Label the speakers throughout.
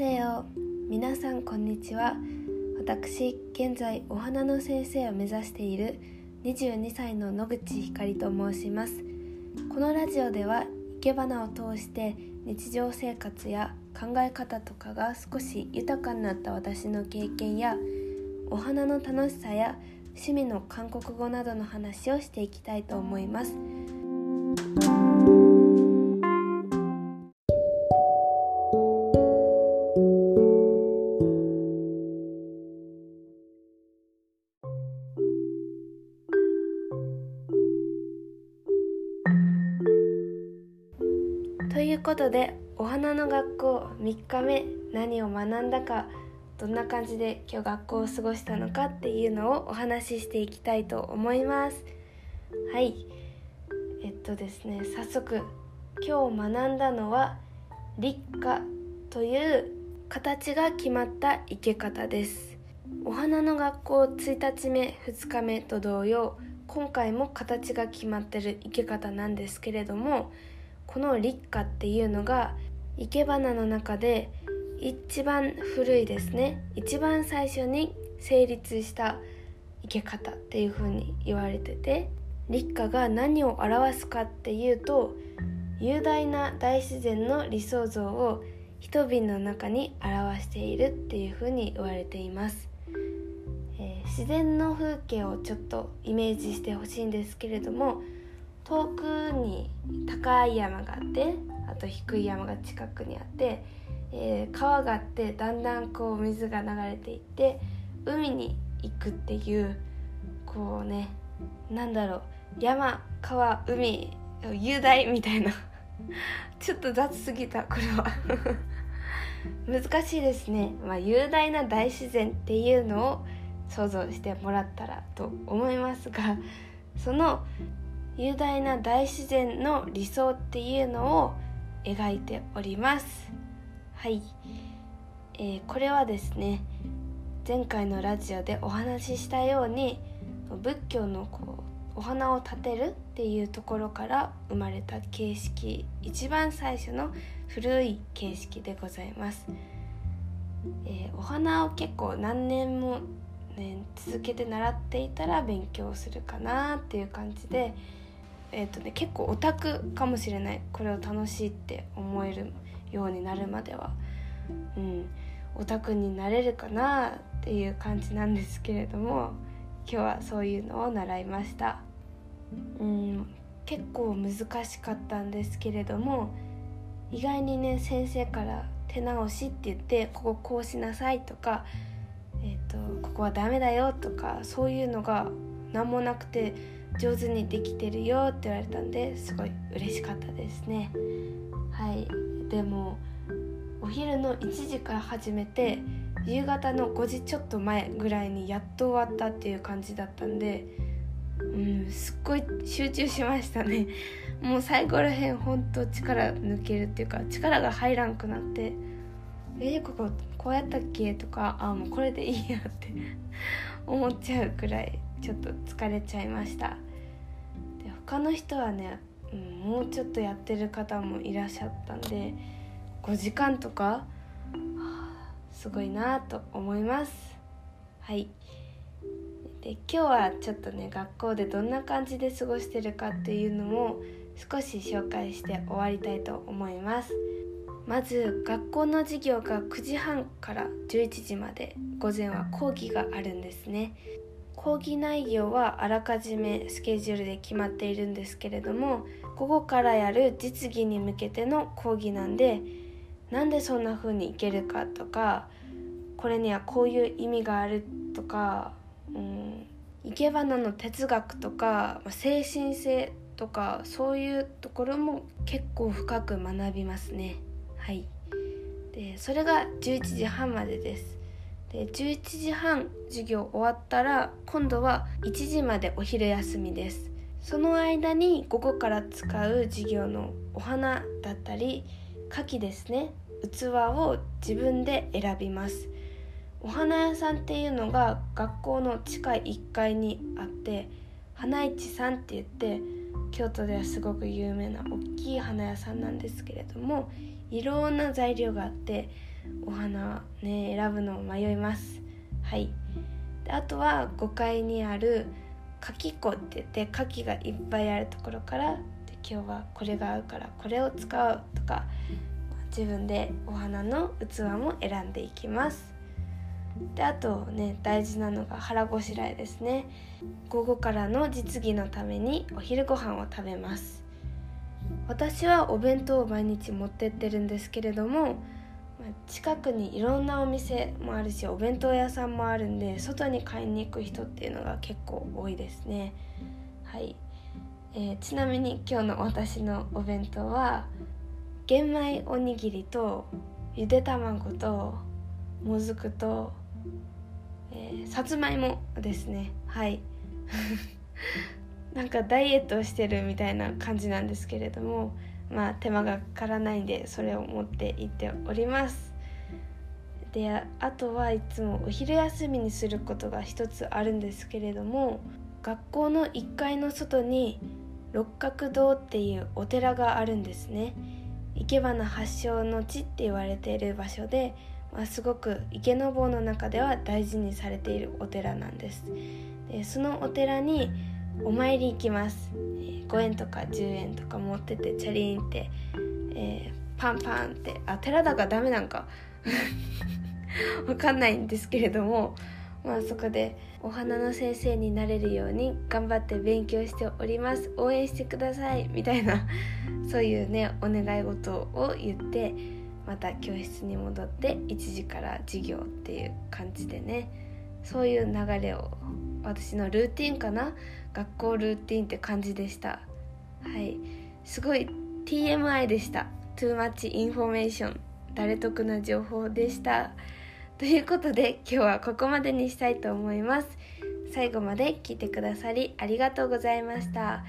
Speaker 1: せよ皆さんこんにちは。私現在お花の先生を目指している22歳の野口ひかりと申します。このラジオでは生け花を通して日常生活や考え方とかが少し豊かになった私の経験やお花の楽しさや趣味の韓国語などの話をしていきたいと思います。いうことでお花の学校3日目何を学んだかどんな感じで今日学校を過ごしたのかっていうのをお話ししていきたいと思います。はい。えっとですね早速今日学んだのは立花という形が決まった生け方です。お花の学校1日目2日目と同様今回も形が決まってる生け方なんですけれどもこの立花っていうのが生け花の中で一番古いですね。一番最初に成立した生け方っていう風に言われてて立花が何を表すかっていうと雄大な大自然の理想像を人々の中に表しているっていう風に言われています、えー、自然の風景をちょっとイメージしてほしいんですけれども遠くに高い山があってあと低い山が近くにあって、えー、川があってだんだんこう水が流れていって海に行くっていうこうねなんだろう山川海雄大みたいな。ちょっと雑すぎたこれは。難しいですね、まあ、雄大な大自然っていうのを想像してもらったらと思いますがその雄大な大自然の理想っていうのを描いております。はい、えー、これはですね前回のラジオでお話ししたように仏教のこうお花を立てるっていうところから生まれた形式一番最初の古い形式でございます、えー、お花を結構何年も、ね、続けて習っていたら勉強するかなっていう感じで、えーとね、結構オタクかもしれない。これを楽しいって思えるようになるまでは、うん、オタクになれるかなっていう感じなんですけれども今日はそういうのを習いました、うん、結構難しかったんですけれども意外にね先生から手直しって言ってこここうしなさいとか、えーと、ここはダメだよとかそういうのが何もなくて上手にできてるよって言われたんですごい嬉しかったですね。はい。でもお昼の1時から始めて夕方の5時ちょっと前ぐらいにやっと終わったっていう感じだったんでうんすっごい集中しましたね。もう最後らへんほんと力抜けるっていうか力が入らんくなってえー、こここうやったっけとかあもうこれでいいやって 思っちゃうくらいちょっと疲れちゃいました。他の人はね、うん、もうちょっとやってる方もいらっしゃったんで5時間とか、すごいなと思います。はい。で今日はちょっとね学校でどんな感じで過ごしてるかっていうのも少し紹介して終わりたいと思います。まず学校の授業が9時半から11時まで午前は講義があるんですね。講義内容はあらかじめスケジュールで決まっているんですけれども午後からやる実技に向けての講義なんでなんでそんな風にいけるかとかこれにはこういう意味があるとか、うん、生け花の哲学とか精神性とかそういうところも結構深く学びますね。はい。でそれが11時半までです。で11時半授業終わったら今度は1時までお昼休みです。その間に午後から使う授業のお花だったり牡蠣ですね。器を自分で選びます。お花屋さんっていうのが学校の地下1階にあって花市さんって言って京都ではすごく有名な大きい花屋さんなんですけれどもいろんな材料があってお花ね選ぶのを迷います。はい。であとは5階にある柿庫って言って牡蠣がいっぱいあるところからで今日はこれが合うからこれを使うとか自分でお花の器も選んでいきます。であとね大事なのが腹ごしらえですね。午後からの実技のためにお昼ご飯を食べます。私はお弁当を毎日持ってってるんですけれども近くにいろんなお店もあるしお弁当屋さんもあるんで外に買いに行く人っていうのが結構多いですね。はい、えー、ちなみに今日の私のお弁当は玄米おにぎりとゆで卵ともずくと、えー、さつまいもですね。はい。なんかダイエットしてるみたいな感じなんですけれどもまあ手間がかからないんでそれを持って行っております。であとはいつもお昼休みにすることが一つあるんですけれども学校の1階の外に六角堂っていうお寺があるんですね。生け花発祥の地って言われている場所で、まあ、すごく池坊の中では大事にされているお寺なんです。でそのお寺にお参り行きます、えー、5円とか10円とか持っててチャリンって、えー、パンパンって。あ寺だからダメなんか。わかんないんですけれどもまあそこでお花の先生になれるように頑張って勉強しております。応援してください。みたいなそういうねお願い事を言ってまた教室に戻って1時から授業っていう感じでねそういう流れを私のルーティンかな？学校ルーティンって感じでした。はい。すごい TMI でした。Too much information 誰得な情報でした。ということで今日はここまでにしたいと思います。最後まで聞いてくださりありがとうございました。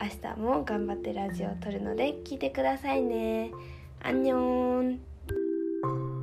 Speaker 1: 明日も頑張ってラジオを撮るので聞いてくださいね。アンニョン。